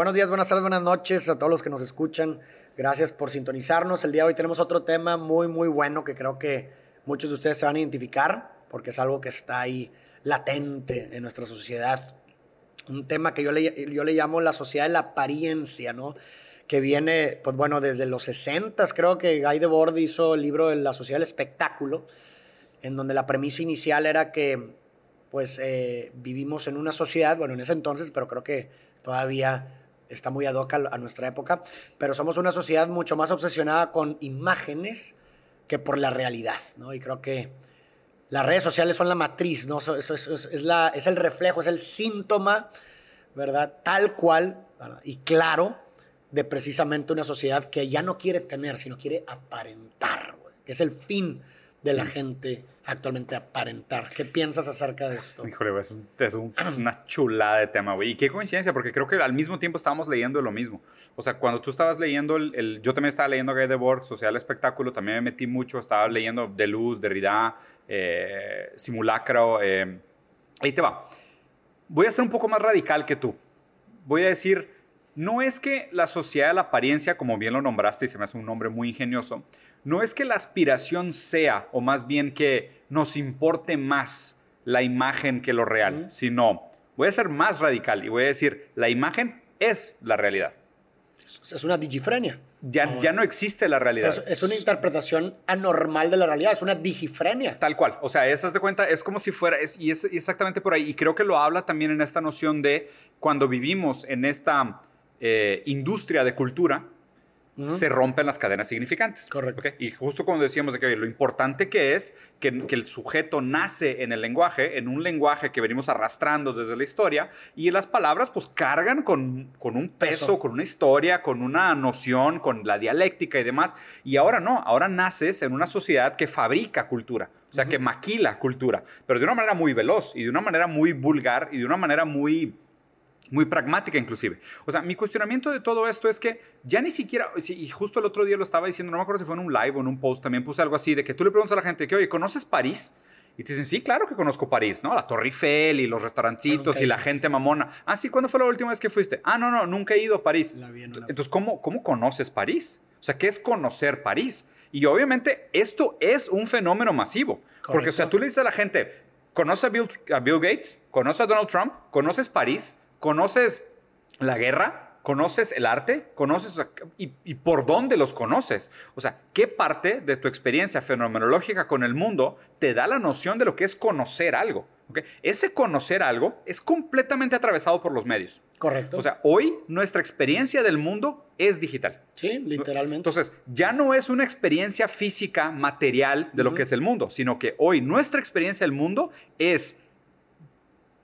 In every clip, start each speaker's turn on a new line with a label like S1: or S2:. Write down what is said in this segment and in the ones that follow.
S1: buenos días, buenas tardes, buenas noches a todos los que nos escuchan. Gracias por sintonizarnos. El día de hoy tenemos otro tema muy, muy bueno que creo que muchos de ustedes se van a identificar porque es algo que está ahí latente en nuestra sociedad. Un tema que yo le, yo le llamo la sociedad de la apariencia, ¿no? Que viene, pues bueno, desde los 60 creo que Guy Debord hizo el libro de la sociedad del espectáculo, en donde la premisa inicial era que pues eh, vivimos en una sociedad, bueno, en ese entonces, pero creo que todavía está muy ad a, nuestra época, pero somos una sociedad mucho más obsesionada con imágenes que por la realidad, ¿no? Y creo que las redes sociales son la matriz, ¿no? Eso, es, la, es, el reflejo, es el síntoma, ¿verdad? Tal cual y claro de precisamente una sociedad que ya no quiere tener, sino quiere aparentar, que es el fin de la gente actualmente aparentar. ¿Qué piensas acerca de esto?
S2: Híjole, es, es una chulada de tema, güey. Y qué coincidencia, porque creo que al mismo tiempo estábamos leyendo lo mismo. O sea, cuando tú estabas leyendo, el, yo también estaba leyendo Guy Debord, Social Espectáculo, también me metí mucho, estaba leyendo De Luz, Derrida, eh, Simulacro. Eh, ahí te va. Voy a ser un poco más radical que tú. Voy a decir, no es que la sociedad de la apariencia, como bien lo nombraste y se me hace un nombre muy ingenioso, no es que la aspiración sea, o más bien que nos importe más la imagen que lo real, sino voy a ser más radical y voy a decir, la imagen es la realidad.
S1: Es una digifrenia.
S2: Ya, ya no existe la realidad.
S1: Es, una interpretación anormal de la realidad, es una digifrenia.
S2: Tal cual. O sea, eso de cuenta, es como si fuera, y es exactamente por ahí. Y creo que lo habla también en esta noción de cuando vivimos en esta eh, industria de cultura, se rompen las cadenas significantes.
S1: Correcto.
S2: Y justo cuando decíamos de que lo importante que es que, el sujeto nace en el lenguaje, en un lenguaje que venimos arrastrando desde la historia, y las palabras pues cargan con, con un peso, con una historia, con una noción, con la dialéctica y demás. Y ahora no, ahora naces en una sociedad que fabrica cultura, o sea, que maquila cultura, pero de una manera muy veloz y de una manera muy vulgar y de una manera muy muy pragmática inclusive. O sea, mi cuestionamiento de todo esto es que ya ni siquiera, y justo el otro día lo estaba diciendo, no me acuerdo si fue en un live o en un post, también puse algo así, de que tú le preguntas a la gente que, oye, ¿conoces París? Y te dicen, sí, claro que conozco París, ¿no? La Torre Eiffel y los restaurancitos y la gente mamona. Ah, sí, ¿cuándo fue la última vez que fuiste? Ah, no, no, nunca he ido a París. Entonces, ¿cómo, ¿cómo conoces París? O sea, ¿qué es conocer París? Y obviamente esto es un fenómeno masivo. Porque, o sea, tú le dices a la gente, ¿conoces a Bill, a Bill Gates? ¿Conoces a Donald Trump? ¿Conoces París? ¿Conoces la guerra? ¿Conoces el arte? ¿Conoces y, por dónde los conoces? O sea, ¿qué parte de tu experiencia fenomenológica con el mundo te da la noción de lo que es conocer algo? Ese conocer algo es completamente atravesado por los medios.
S1: Correcto.
S2: O sea, hoy nuestra experiencia del mundo es digital.
S1: Sí, literalmente.
S2: Entonces, ya no es una experiencia física, material de lo que es el mundo, sino que hoy nuestra experiencia del mundo es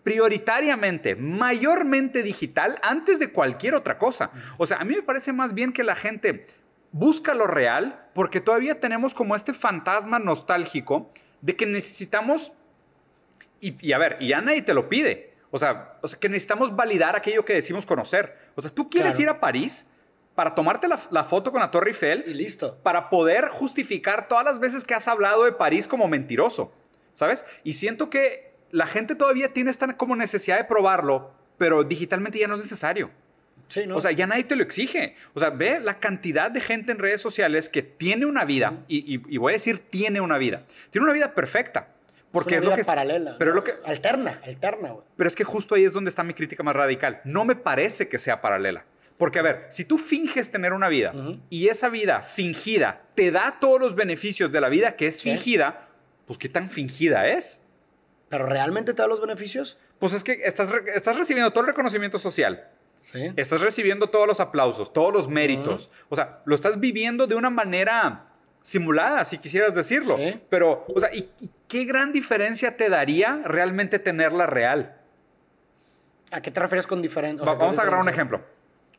S2: prioritariamente, mayormente digital antes de cualquier otra cosa. O sea, a mí me parece más bien que la gente busca lo real porque todavía tenemos como este fantasma nostálgico de que necesitamos, y, a ver, y ya nadie te lo pide, o sea, o sea, que necesitamos validar aquello que decimos conocer. O sea, tú quieres ir a París para tomarte la, la, foto con la Torre Eiffel.
S1: Y listo.
S2: Para poder justificar todas las veces que has hablado de París como mentiroso. ¿Sabes? Y siento que la gente todavía tiene esta como necesidad de probarlo, pero digitalmente ya no es necesario.
S1: Sí, ¿no?
S2: O sea, ya nadie te lo exige. O sea, ve la cantidad de gente en redes sociales que tiene una vida, y, voy a decir tiene una vida. Tiene una vida perfecta. Porque
S1: es,
S2: lo
S1: que paralela.
S2: Pero lo que
S1: alterna, alterna, güey.
S2: Pero es que justo ahí es donde está mi crítica más radical. No me parece que sea paralela. Porque a ver, si tú finges tener una vida y esa vida fingida te da todos los beneficios de la vida que es fingida, pues qué tan fingida es?
S1: ¿Pero realmente te da los beneficios?
S2: Pues es que estás, estás recibiendo todo el reconocimiento social.
S1: Sí.
S2: Estás recibiendo todos los aplausos, todos los méritos. O sea, lo estás viviendo de una manera simulada, si quisieras decirlo.
S1: Sí.
S2: Pero, o sea, ¿y, qué gran diferencia te daría realmente tenerla real?
S1: ¿A qué te refieres con diferente?
S2: vamos a agarrar un ejemplo.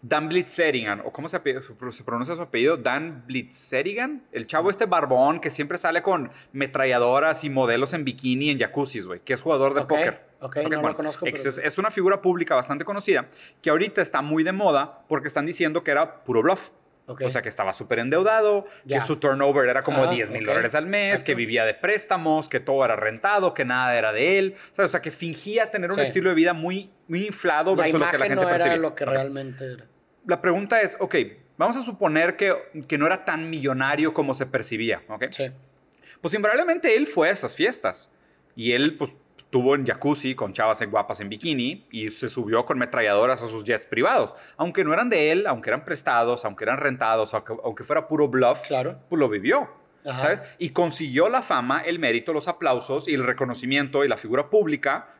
S2: Dan Blitzerigan, o cómo se, se, pronuncia su apellido, Dan Blitzerigan, el chavo este barbón que siempre sale con metralladoras y modelos en bikini en jacuzzis, güey, que es jugador de póker.
S1: Ok, no lo conozco.
S2: Es, una figura pública bastante conocida que ahorita está muy de moda porque están diciendo que era puro bluff. O sea, que estaba súper endeudado, que su turnover era como 10 mil dólares al mes, que vivía de préstamos, que todo era rentado, que nada era de él. O sea, que fingía tener un estilo de vida muy, muy inflado versus lo que la gente
S1: no
S2: era
S1: lo que realmente era.
S2: La pregunta es, ok, vamos a suponer que, que no era tan millonario como se percibía, ¿ok?
S1: Sí.
S2: Pues invariablemente él fue a esas fiestas. Y él, pues, estuvo en jacuzzi con chavas en guapas en bikini y se subió con metralladoras a sus jets privados. Aunque no eran de él, aunque eran prestados, aunque eran rentados, aunque, fuera puro bluff,
S1: claro.
S2: pues lo vivió. ¿Sabes? Y consiguió la fama, el mérito, los aplausos y el reconocimiento y la figura pública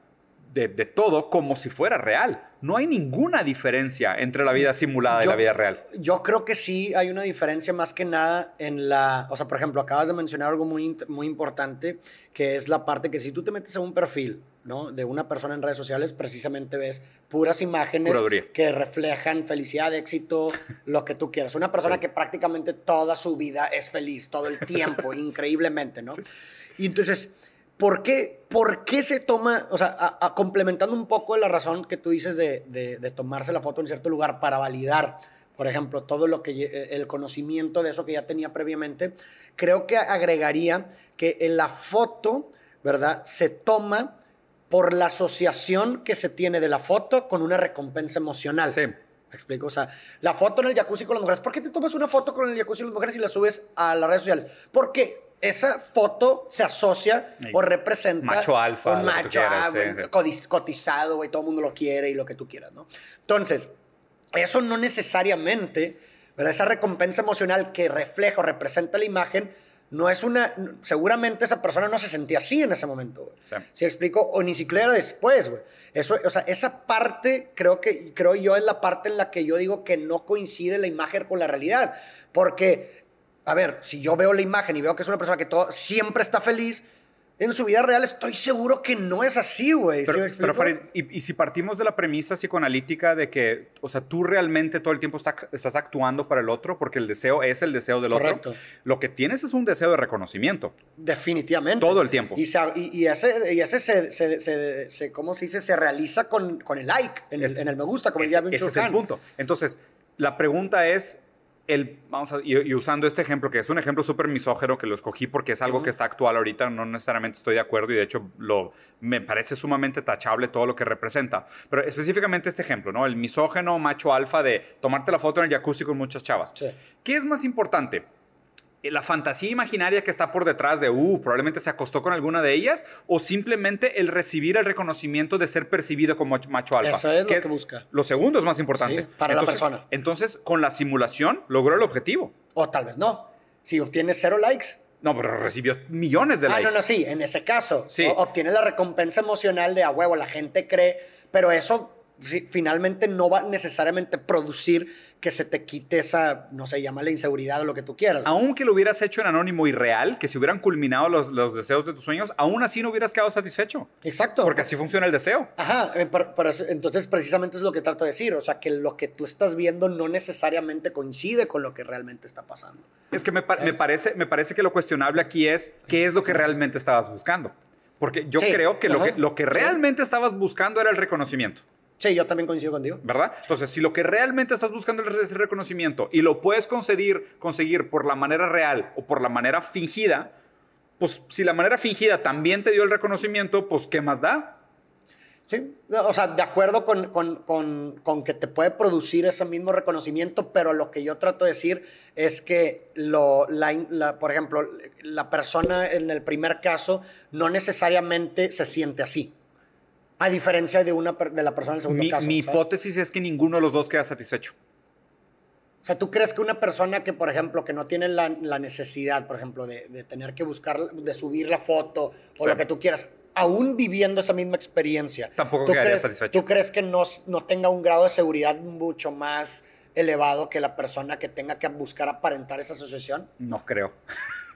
S2: de, todo como si fuera real. No hay ninguna diferencia entre la vida simulada y la vida real.
S1: Yo creo que sí hay una diferencia más que nada en la, o sea, por ejemplo, acabas de mencionar algo muy, muy importante, que es la parte que si tú te metes en un perfil, ¿no? De una persona en redes sociales, precisamente ves puras imágenes que reflejan felicidad, éxito, lo que tú quieras. Una persona que prácticamente toda su vida es feliz, todo el tiempo, increíblemente, ¿no? Y entonces ¿Por qué, ¿Por qué se toma, o sea, complementando un poco la razón que tú dices de, de, tomarse la foto en cierto lugar para validar, por ejemplo, todo lo que eh, el conocimiento de eso que ya tenía previamente, creo que agregaría que en la foto, ¿verdad? Se toma por la asociación que se tiene de la foto con una recompensa emocional.
S2: Sí.
S1: ¿Me explico? O sea, la foto en el jacuzzi con las mujeres. ¿Por qué te tomas una foto con el jacuzzi con las mujeres y la subes a las redes sociales? Porque esa foto se asocia o representa
S2: macho alfa,
S1: un macho cotizado, güey, todo el mundo lo quiere y lo que tú quieras, ¿no? Entonces, eso no necesariamente, ¿verdad? Esa recompensa emocional que refleja o representa la imagen no es una seguramente esa persona no se sentía así en ese momento, güey. Sí. ¿Sí explico? O ni siquiera después, güey. Eso, o sea, esa parte creo que creo yo es la parte en la que yo digo que no coincide la imagen con la realidad, porque a ver, si yo veo la imagen y veo que es una persona que todo, siempre está feliz, en su vida real estoy seguro que no es así, güey.
S2: Pero, Farid, y, si partimos de la premisa psicoanalítica de que, o sea, tú realmente todo el tiempo estás actuando para el otro porque el deseo es el deseo del
S1: Correcto.
S2: otro, lo que tienes es un deseo de reconocimiento.
S1: Definitivamente.
S2: Todo el tiempo.
S1: Y, y, ese, y ese se, se, se, ¿cómo se dice? Se realiza con, con el like, en el, en el me gusta, como
S2: decía Ese es el punto. Entonces, la pregunta es, el, vamos a, y, usando este ejemplo, que es un ejemplo súper misógeno que lo escogí porque es algo que está actual ahorita, no necesariamente estoy de acuerdo y de hecho lo, me parece sumamente tachable todo lo que representa. Pero específicamente este ejemplo, ¿no? El misógeno macho alfa de tomarte la foto en el jacuzzi con muchas chavas. ¿Qué es más importante? Eh, la fantasía imaginaria que está por detrás de, uh, probablemente se acostó con alguna de ellas, o simplemente el recibir el reconocimiento de ser percibido como macho alfa.
S1: Eso es lo que busca.
S2: Lo segundo es más importante.
S1: para la persona.
S2: Entonces, con la simulación logró el objetivo.
S1: O tal vez no. Si obtienes cero likes.
S2: No, pero recibió millones de likes.
S1: Ah, no, no, sí, en ese caso.
S2: Sí.
S1: Obtienes la recompensa emocional de a huevo, la gente cree, pero eso finalmente no va necesariamente producir que se te quite esa, no sé, llama la inseguridad o lo que tú quieras.
S2: Aunque lo hubieras hecho en anónimo y real, que si hubieran culminado los, los, deseos de tus sueños, aún así no hubieras quedado satisfecho.
S1: Exacto.
S2: Porque así funciona el deseo.
S1: Ajá, eh, entonces precisamente es lo que trato de decir, o sea, que lo que tú estás viendo no necesariamente coincide con lo que realmente está pasando.
S2: Es que me, me parece, me parece que lo cuestionable aquí es qué es lo que realmente estabas buscando. Porque yo creo que lo, que lo que realmente estabas buscando era el reconocimiento.
S1: Sí, yo también coincido contigo.
S2: ¿Verdad? Entonces, si lo que realmente estás buscando es ese reconocimiento y lo puedes conseguir, conseguir por la manera real o por la manera fingida, pues si la manera fingida también te dio el reconocimiento, pues ¿qué más da?
S1: Sí, o sea, de acuerdo con, con, con, con, que te puede producir ese mismo reconocimiento, pero lo que yo trato de decir es que, lo, la, por ejemplo, la persona en el primer caso no necesariamente se siente así. A diferencia de, una, de la persona en el segundo
S2: mi,
S1: caso.
S2: Mi hipótesis es que ninguno de los dos queda satisfecho.
S1: O sea, ¿tú crees que una persona que, por ejemplo, que no tiene la, necesidad, por ejemplo, de, tener que buscar, de subir la foto o lo que tú quieras, aún viviendo esa misma experiencia,
S2: tampoco
S1: ¿tú
S2: quedaría
S1: crees,
S2: satisfecho?
S1: ¿Tú crees que no, no tenga un grado de seguridad mucho más elevado que la persona que tenga que buscar aparentar esa asociación?
S2: No creo.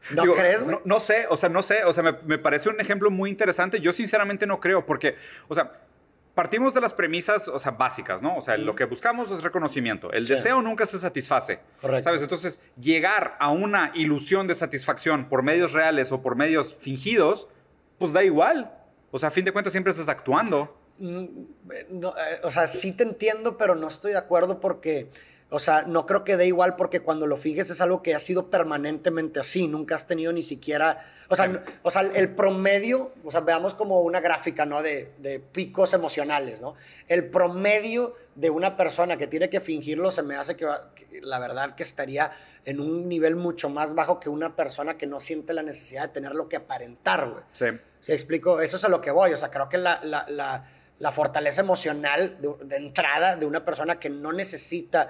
S1: ¿No crees,
S2: no, no, sé, o sea, no sé, o sea, me, me, parece un ejemplo muy interesante. Yo sinceramente no creo, porque, o sea, partimos de las premisas, o sea, básicas, ¿no? O sea, lo que buscamos es reconocimiento. El deseo nunca se satisface.
S1: Correcto.
S2: ¿Sabes? Entonces, llegar a una ilusión de satisfacción por medios reales o por medios fingidos, pues da igual. O sea, a fin de cuentas siempre estás actuando.
S1: Mm, eh, o sea, sí te entiendo, pero no estoy de acuerdo porque O sea, no creo que dé igual porque cuando lo fijes es algo que ha sido permanentemente así. Nunca has tenido ni siquiera. O sea,
S2: Sí.
S1: o sea el promedio, o sea, veamos como una gráfica, ¿no? De, de picos emocionales, ¿no? El promedio de una persona que tiene que fingirlo se me hace que, va- que la verdad que estaría en un nivel mucho más bajo que una persona que no siente la necesidad de tener lo que aparentar, güey.
S2: Sí.
S1: ¿Sí explico? Eso es a lo que voy. O sea, creo que la, la, la, la fortaleza emocional de, de entrada de una persona que no necesita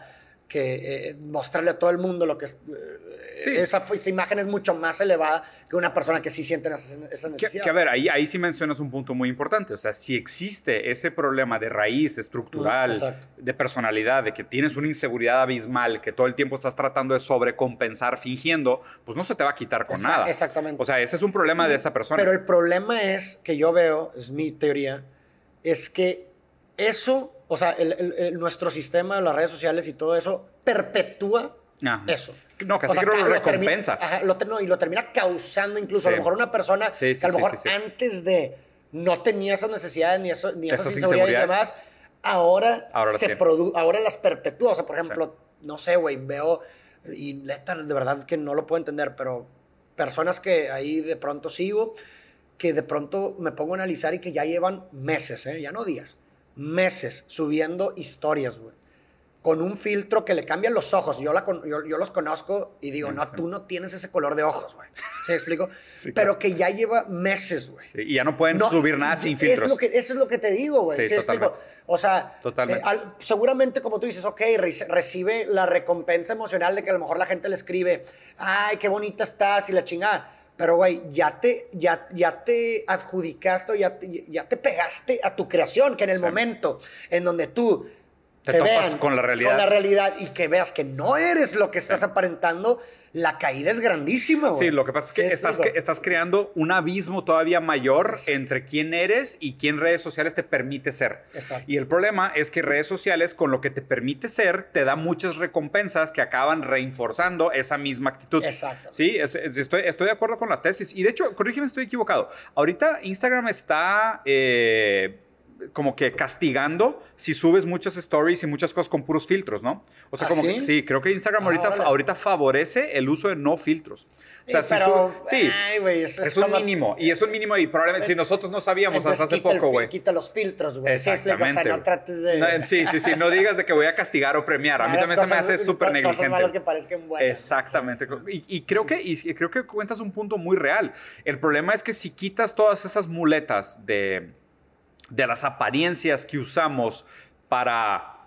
S1: que eh, mostrarle a todo el mundo lo que es... eh,
S2: Sí.
S1: esa, esa imagen es mucho más elevada que una persona que sí siente esa, esa
S2: Que,
S1: necesidad.
S2: que, a ver, ahí, ahí sí mencionas un punto muy importante. O sea, si existe ese problema de raíz estructural,
S1: Mm,
S2: de personalidad, de que tienes una inseguridad abismal, que todo el tiempo estás tratando de sobrecompensar fingiendo, pues no se te va a quitar con nada.
S1: Exactamente.
S2: O sea, ese es un problema de esa persona.
S1: Pero el problema es que yo veo, es mi teoría, es que eso, o sea, el- el- el- nuestro sistema, las redes sociales y todo eso, perpetúa
S2: Ajá.
S1: eso.
S2: No, casi
S1: O sea,
S2: que
S1: ca-
S2: lo
S1: termina-
S2: recompensa.
S1: ajá, lo ter- no, y lo termina causando incluso.
S2: Sí.
S1: A lo mejor una persona
S2: Sí, sí,
S1: que a lo mejor antes de no tenía esas necesidades ni, eso, ni esas,
S2: Esas
S1: inseguridades y
S2: inseguridades.
S1: demás, ahora,
S2: Ahora
S1: se ahora las perpetúa. O sea, por ejemplo, no sé, güey, veo, y neta, de verdad que no lo puedo entender, pero personas que ahí de pronto sigo, que de pronto me pongo a analizar y que ya llevan meses, ¿eh? ya no días, meses subiendo historias, güey. Con un filtro que le cambia los ojos. Yo, la yo, yo los conozco y digo,
S2: Sí,
S1: no,
S2: sí.
S1: tú no tienes ese color de ojos, güey. ¿Sí me explico?
S2: Sí,
S1: Pero
S2: claro.
S1: que ya lleva meses, güey.
S2: Y ya no pueden
S1: No,
S2: subir nada sin
S1: es
S2: filtros.
S1: lo que, eso es lo que te digo, güey.
S2: Sí,
S1: ¿Sí me explico? O sea,
S2: Totalmente.
S1: eh, al- seguramente como tú dices, ok, re- recibe la recompensa emocional de que a lo mejor la gente le escribe, ay, qué bonita estás y la chingada. Pero, güey, ya te, ya, ya te adjudicaste ya te, ya te pegaste a tu creación, que en el momento en donde tú
S2: Te
S1: te,
S2: topas
S1: vean
S2: con la realidad.
S1: con la realidad y que veas que no eres lo que estás aparentando, la caída es grandísima, güey.
S2: Sí, lo que pasa es que
S1: ¿Sí me
S2: estás,
S1: explico?
S2: que estás creando un abismo todavía mayor entre quién eres y quién redes sociales te permite ser.
S1: Exacto.
S2: Y el problema es que redes sociales, con lo que te permite ser, te da muchas recompensas que acaban reforzando esa misma actitud.
S1: Exacto.
S2: Sí, es- es- estoy, estoy de acuerdo con la tesis. Y de hecho, corrígeme, estoy equivocado. Ahorita Instagram está eh, como que castigando si subes muchas stories y muchas cosas con puros filtros, ¿no? O sea,
S1: ¿Ah,
S2: como
S1: sí?
S2: que sí, creo que Instagram
S1: Ah,
S2: ahorita, ahorita favorece el uso de no filtros. O sea,
S1: Sí,
S2: si
S1: pero,
S2: sube- sí,
S1: ay, güey, eso
S2: es un
S1: como-
S2: mínimo. Y es un mínimo y probablemente si nosotros no sabíamos
S1: Entonces,
S2: hasta hace poco, güey.
S1: Quita los filtros, güey. Sí,
S2: Exactamente.
S1: O sea, no trates de...
S2: No, sí, sí, sí. No digas de que voy a castigar o premiar. A mí también se me hace súper negligente.
S1: malas que parezcan buenas.
S2: Exactamente. Y, y creo que, y creo que cuentas un punto muy real. El problema es que si quitas todas esas muletas de, de las apariencias que usamos para...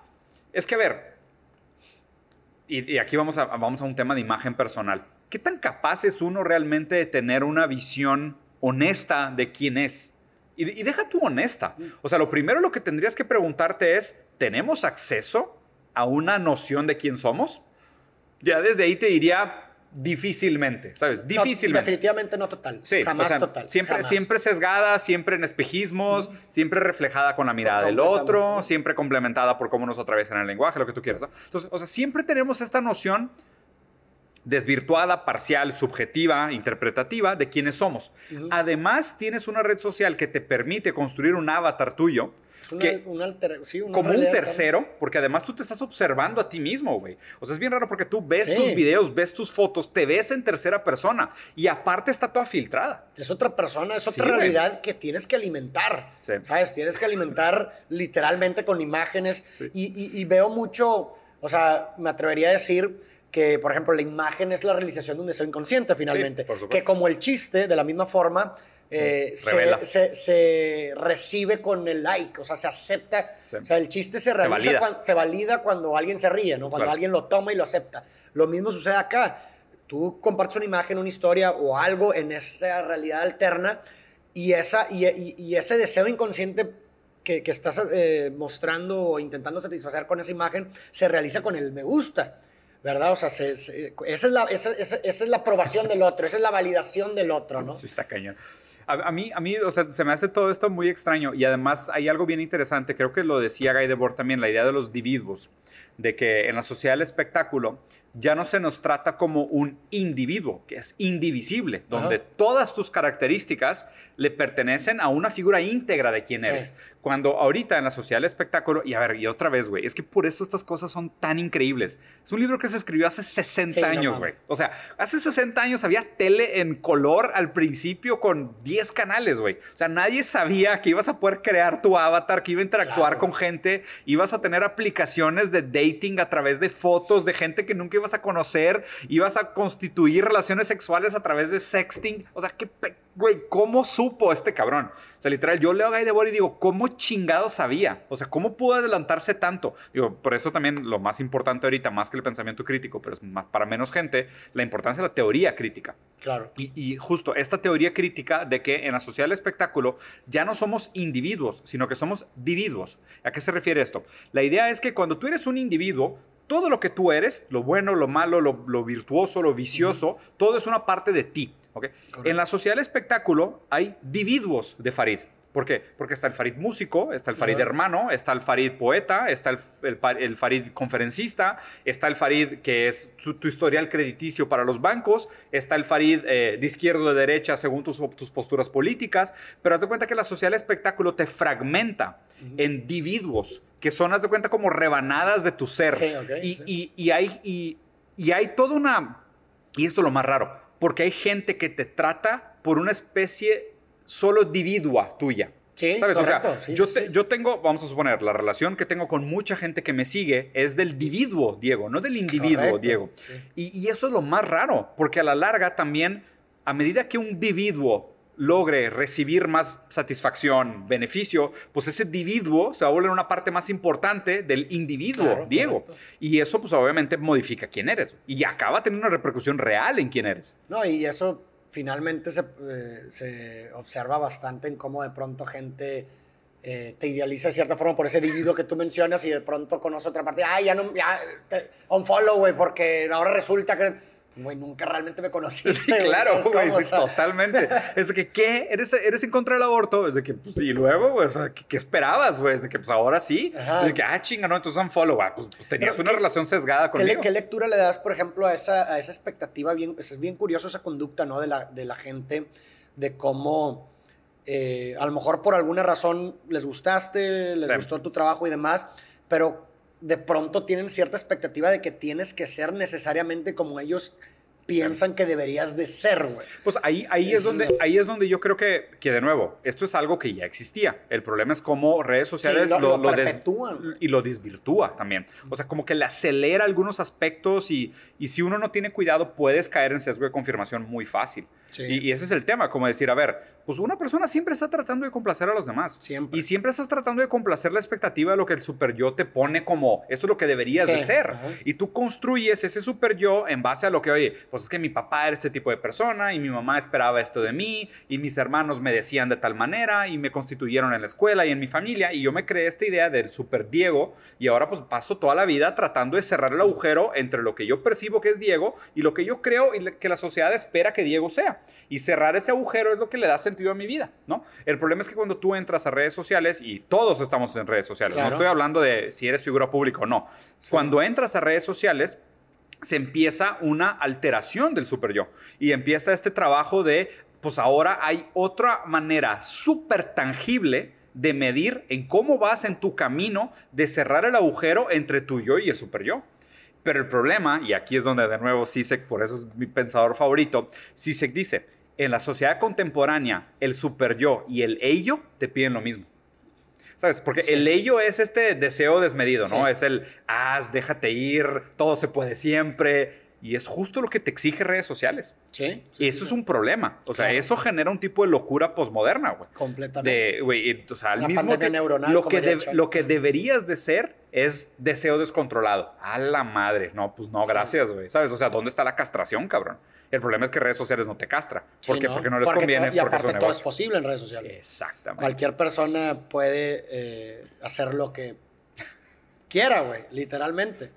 S2: Es que, a ver, y, aquí vamos a, vamos a un tema de imagen personal. ¿Qué tan capaz es uno realmente de tener una visión honesta de quién es? Y, y deja tú honesta. O sea, lo primero lo que tendrías que preguntarte es, ¿tenemos acceso a una noción de quién somos? Ya desde ahí te diría difícilmente, ¿sabes?
S1: No,
S2: Difícilmente.
S1: definitivamente no total.
S2: Sí,
S1: Jamás
S2: o sea,
S1: total.
S2: Siempre,
S1: jamás.
S2: siempre sesgada, siempre en espejismos, siempre reflejada con la mirada del otro, siempre complementada por cómo nos atraviesan el lenguaje, lo que tú quieras. ¿no? Entonces, o sea, siempre tenemos esta noción desvirtuada, parcial, subjetiva, interpretativa de quiénes somos. Además, tienes una red social que te permite construir un avatar tuyo
S1: una-
S2: que-
S1: un alter- sí, una
S2: como un tercero, porque además tú te estás observando a ti mismo, güey. O sea, es bien raro porque tú ves
S1: Sí.
S2: tus videos, ves tus fotos, te ves en tercera persona y aparte está toda filtrada.
S1: Es otra persona, es otra
S2: Sí, güey.
S1: realidad que tienes que alimentar. ¿Sabes? Tienes que alimentar literalmente con imágenes. Y, y- y veo mucho, o sea, me atrevería a decir que, por ejemplo, la imagen es la realización de un deseo inconsciente finalmente. que como el chiste, de la misma forma, eh,
S2: Revela.
S1: se, se- se recibe con el like, o sea, se acepta.
S2: Sí.
S1: O sea, el chiste se
S2: Se valida.
S1: cuan- se valida cuando alguien se ríe, ¿no? Cuando
S2: Claro.
S1: alguien lo toma y lo acepta. Lo mismo sucede acá. Tú compartes una imagen, una historia o algo en esa realidad alterna y, esa, y, y- y ese deseo inconsciente que, que estás eh, mostrando o intentando satisfacer con esa imagen se realiza con el me gusta. ¿Verdad? O sea, se- se- esa, es la, esa, esa- esa es la aprobación del otro, esa es la validación del otro, ¿no?
S2: Sí, está cañón. A, mí, a mí, o sea, se me hace todo esto muy extraño y además hay algo bien interesante, creo que lo decía Guy Debord también, la idea de los dividuos. de que en la sociedad del espectáculo ya no se nos trata como un individuo, que es indivisible, donde todas tus características le pertenecen a una figura íntegra de quién eres. Cuando ahorita en la sociedad del espectáculo, y a ver, y otra vez, güey, es que por eso estas cosas son tan increíbles. Es un libro que se escribió hace 60 años, güey. o sea, hace 60 años había tele en color al principio con 10 canales, güey. O sea, nadie sabía que ibas a poder crear tu avatar, que iba a interactuar con gente, ibas a tener aplicaciones de dating a través de fotos de gente que nunca ibas a conocer, ibas a constituir relaciones sexuales a través de sexting. O sea, qué güey, ¿cómo supo este cabrón? O sea, literal, yo leo a Guy Debord y digo, ¿cómo chingado sabía? O sea, ¿cómo pudo adelantarse tanto? Digo, por eso también lo más importante ahorita, más que el pensamiento crítico, pero es más, para menos gente, la importancia de la teoría crítica.
S1: Claro.
S2: Y, y, justo esta teoría crítica de que en la sociedad del espectáculo ya no somos individuos, sino que somos dividuos. ¿A qué se refiere esto? La idea es que cuando tú eres un individuo, todo lo que tú eres, lo bueno, lo malo, lo, virtuoso, lo vicioso, todo es una parte de ti. En la sociedad del espectáculo hay individuos de Farid. ¿Por qué? Porque está el Farid músico, está el Farid hermano, está el Farid poeta, está el, Farid conferencista, está el Farid que es tu historial crediticio para los bancos, está el Farid eh, de izquierda o de derecha según tus, tus, posturas políticas, pero haz de cuenta que la sociedad del espectáculo te fragmenta en individuos que son, haz de cuenta, como rebanadas de tu ser. y, y, hay, y, y hay toda una... Y esto es lo más raro porque hay gente que te trata por una especie solo individua tuya.
S1: Sí, ¿Sabes? o sea,
S2: yo, yo, tengo, vamos a suponer, la relación que tengo con mucha gente que me sigue es del individuo, Diego, no del individuo, Diego. Y, y, eso es lo más raro, porque a la larga también, a medida que un individuo logre recibir más satisfacción, beneficio, pues ese individuo se va a volver una parte más importante del individuo, Diego. Y eso pues obviamente modifica quién eres y acaba teniendo una repercusión real en quién eres.
S1: No, y eso finalmente se, eh, observa bastante en cómo de pronto gente... Eh, te idealiza de cierta forma por ese individuo que tú mencionas y de pronto conoce otra parte. Ah, ya no, ya, te, unfollow, güey, porque ahora resulta que güey, nunca realmente me conociste.
S2: Sí, claro, güey, totalmente. Es de que, ¿qué? ¿Eres, ¿Eres en contra del aborto? Es de que, pues, y luego, güey, o sea, ¿qué, esperabas, güey? Es de que, pues, ahora sí. Es de que, ah, chinga, no, entonces unfollow, güey. Pues, pues, tenías una relación sesgada conmigo.
S1: ¿qué, ¿qué, lectura le das, por ejemplo, a esa, a esa expectativa? Bien, es bien curioso esa conducta, ¿no? De la, de la gente, de cómo... Eh, a lo mejor por alguna razón les gustaste, les gustó tu trabajo y demás, pero de pronto tienen cierta expectativa de que tienes que ser necesariamente como ellos piensan que deberías de ser, güey.
S2: Pues ahí, ahí, es, donde, ahí es donde yo creo que, que, de nuevo, esto es algo que ya existía. El problema es cómo redes sociales
S1: lo, lo,
S2: y lo desvirtúa también. O sea, como que le acelera algunos aspectos y, y si uno no tiene cuidado puedes caer en sesgo de confirmación muy fácil. Y, ese es el tema, como decir, a ver, pues una persona siempre está tratando de complacer a los demás.
S1: Siempre.
S2: Y siempre estás tratando de complacer la expectativa de lo que el super yo te pone como, eso es lo que deberías de ser. Y tú construyes ese super yo en base a lo que, oye, pues es que mi papá era este tipo de persona y mi mamá esperaba esto de mí y mis hermanos me decían de tal manera y me constituyeron en la escuela y en mi familia y yo me creé esta idea del super Diego y ahora pues paso toda la vida tratando de cerrar el agujero entre lo que yo percibo que es Diego y lo que yo creo y que la sociedad espera que Diego sea. Y cerrar ese agujero es lo que le da sentido a mi vida, ¿no? El problema es que cuando tú entras a redes sociales, y todos estamos en redes sociales, no estoy hablando de si eres figura pública o no. Cuando entras a redes sociales, se empieza una alteración del super yo y empieza este trabajo de, pues ahora hay otra manera súper tangible de medir en cómo vas en tu camino de cerrar el agujero entre tu yo y el super yo. Pero el problema, y aquí es donde de nuevo Sisek, por eso es mi pensador favorito, Sisek dice, en la sociedad contemporánea, el super yo y el ello te piden lo mismo. ¿Sabes? Porque el ello es este deseo desmedido, ¿no? Es el haz, déjate ir, todo se puede siempre. Y es justo lo que te exige redes sociales.
S1: Sí.
S2: y eso es un problema. O sea, eso genera un tipo de locura posmoderna, güey.
S1: Completamente.
S2: De, güey, o sea, al mismo neuronal, lo que, lo que deberías de ser es deseo descontrolado. A la madre. No, pues no, gracias, güey. ¿Sabes? O sea, ¿dónde está la castración, cabrón? El problema es que redes sociales no te castra. ¿Por qué? Porque no les conviene.
S1: y aparte todo es posible en redes sociales.
S2: Exactamente.
S1: Cualquier persona puede eh, hacer lo que quiera, güey, literalmente.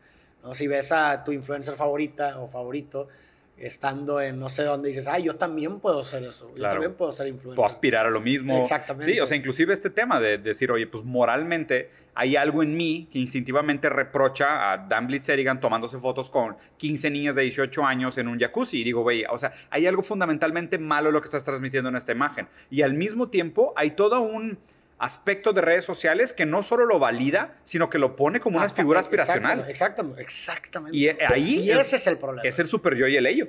S1: Si ves a tu influencer favorita o favorito estando en no sé dónde dices, ay, yo también puedo hacer eso, yo también puedo ser influencer.
S2: Puedo aspirar a lo mismo.
S1: Exactamente.
S2: Sí, o sea, inclusive este tema de, decir, oye, pues moralmente hay algo en mí que instintivamente reprocha a Dan Blitzerigan tomándose fotos con 15 niñas de 18 años en un jacuzzi. Y digo, güey, o sea, hay algo fundamentalmente malo en lo que estás transmitiendo en esta imagen. Y al mismo tiempo hay todo un aspecto de redes sociales que no solo lo valida, sino que lo pone como una figura aspiracional.
S1: Exactamente, exactamente.
S2: Y ahí
S1: y ese es, el problema.
S2: Es el super yo y el ello.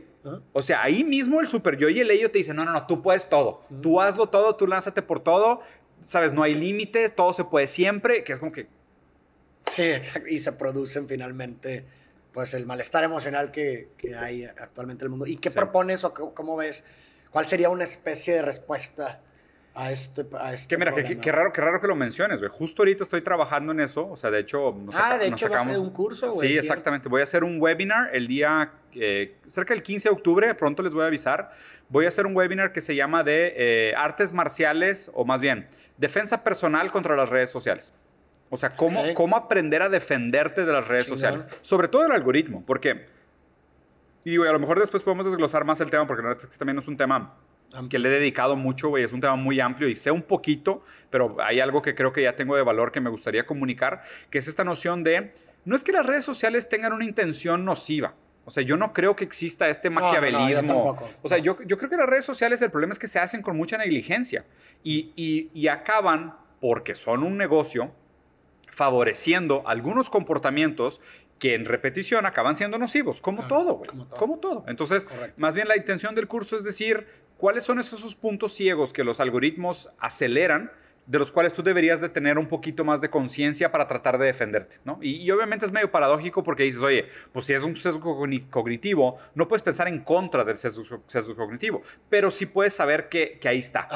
S2: O sea, ahí mismo el super yo y el ello te dice, no, no, no, tú puedes todo. Tú hazlo todo, tú lánzate por todo. Sabes, no hay límites, todo se puede siempre, que es como que...
S1: Sí, exacto. Y se producen finalmente, pues, el malestar emocional que, hay actualmente en el mundo. ¿Y qué propones o cómo ves? ¿Cuál sería una especie de respuesta a este, a este
S2: que mira, qué raro, qué raro que lo menciones, güey. Justo ahorita estoy trabajando en eso. O sea, de hecho,
S1: nos, ah, de hecho, sacamos... a un curso,
S2: güey. Sí, exactamente. Voy a hacer un webinar el día, eh, cerca del 15 de octubre, pronto les voy a avisar. Voy a hacer un webinar que se llama de eh, artes marciales, o más bien, defensa personal contra las redes sociales. O sea, cómo, cómo aprender a defenderte de las redes sociales. Sobre todo el algoritmo, porque... Y digo, a lo mejor después podemos desglosar más el tema, porque la verdad es que también es un tema que le he dedicado mucho, güey. Es un tema muy amplio y sé un poquito, pero hay algo que creo que ya tengo de valor que me gustaría comunicar, que es esta noción de, no es que las redes sociales tengan una intención nociva. O sea, yo no creo que exista este maquiavelismo. o sea, yo, yo, creo que las redes sociales el problema es que se hacen con mucha negligencia y, y, y acaban, porque son un negocio, favoreciendo algunos comportamientos que en repetición acaban siendo nocivos, como todo, güey. Como, todo. Entonces, más bien la intención del curso es decir, ¿cuáles son esos puntos ciegos que los algoritmos aceleran? de los cuales tú deberías de tener un poquito más de conciencia para tratar de defenderte, ¿no? Y, obviamente es medio paradójico porque dices, oye, pues si es un sesgo cognitivo, no puedes pensar en contra del sesgo, cognitivo, pero sí puedes saber que, ahí está.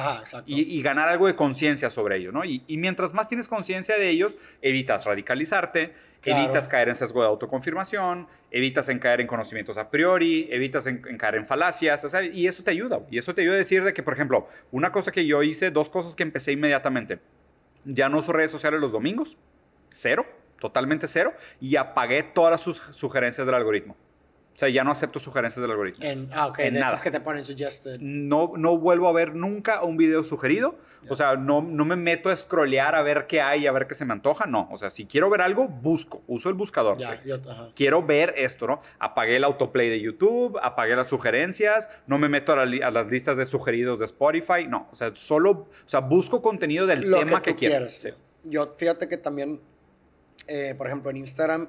S2: Y, ganar algo de conciencia sobre ello, ¿no? Y, y mientras más tienes conciencia de ellos, evitas radicalizarte, Evitas caer en sesgo de autoconfirmación, evitas en caer en conocimientos a priori, evitas en, caer en falacias, y eso te ayuda. Y eso te ayuda a decir de que, por ejemplo, una cosa que yo hice, dos cosas que empecé inmediatamente. Ya no uso redes sociales los domingos, cero, totalmente cero, y apagué todas sus sugerencias del algoritmo. O sea, ya no acepto sugerencias del algoritmo.
S1: En, ah, ok. En nada. que te ponen suggested.
S2: No, no vuelvo a ver nunca un video sugerido. O sea, no, no me meto a scrollear a ver qué hay, a ver qué se me antoja. No. O sea, si quiero ver algo, busco. Uso el buscador. quiero ver esto, ¿no? Apagué el autoplay de YouTube, apagué las sugerencias, no me meto a, las listas de sugeridos de Spotify. No. O sea, solo, o sea, busco contenido del tema que, quiero.
S1: Yo, fíjate que también, eh, por ejemplo, en Instagram,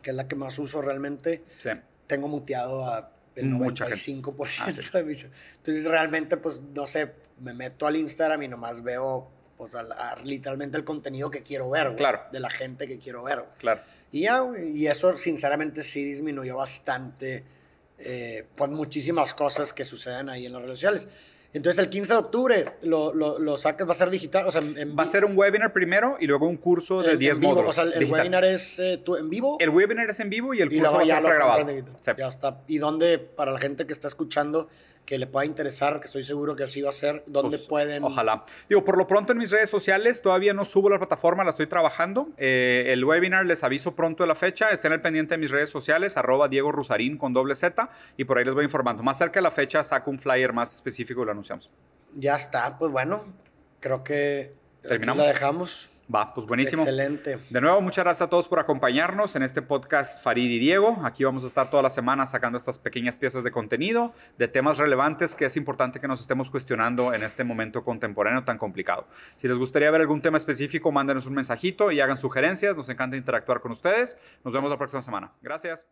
S1: que es la que más uso realmente. Sí tengo muteado a el 95% ah, de mis... Entonces realmente, pues, no sé, me meto al Instagram y nomás veo, pues, literalmente el contenido que quiero ver,
S2: claro.
S1: de la gente que quiero ver.
S2: Claro.
S1: Y ya, y eso sinceramente sí disminuyó bastante, eh, pues, muchísimas cosas que suceden ahí en las redes sociales. Entonces el 15 de octubre lo, lo, lo sacas, va a ser digital. O sea,
S2: va a ser un webinar primero y luego un curso de 10 módulos.
S1: O sea, el webinar es eh, en vivo.
S2: El webinar es en vivo y el curso va a ser pregrabado.
S1: Ya está. ¿Y dónde, para la gente que está escuchando, que le pueda interesar, que estoy seguro que así va a ser, ¿dónde pues, pueden...?
S2: Ojalá. Digo, por lo pronto en mis redes sociales, todavía no subo la plataforma, la estoy trabajando. Eh, el webinar les aviso pronto de la fecha, estén al pendiente de mis redes sociales, arroba Diego Rusarín con doble Z, y por ahí les voy informando. Más cerca de la fecha saco un flyer más específico y lo anunciamos.
S1: Ya está, pues bueno, creo que... Terminamos. La dejamos.
S2: Va, pues buenísimo.
S1: Excelente.
S2: De nuevo, muchas gracias a todos por acompañarnos en este podcast Farid y Diego. Aquí vamos a estar toda la semana sacando estas pequeñas piezas de contenido, de temas relevantes que es importante que nos estemos cuestionando en este momento contemporáneo tan complicado. Si les gustaría ver algún tema específico, mándenos un mensajito y hagan sugerencias. Nos encanta interactuar con ustedes. Nos vemos la próxima semana. Gracias.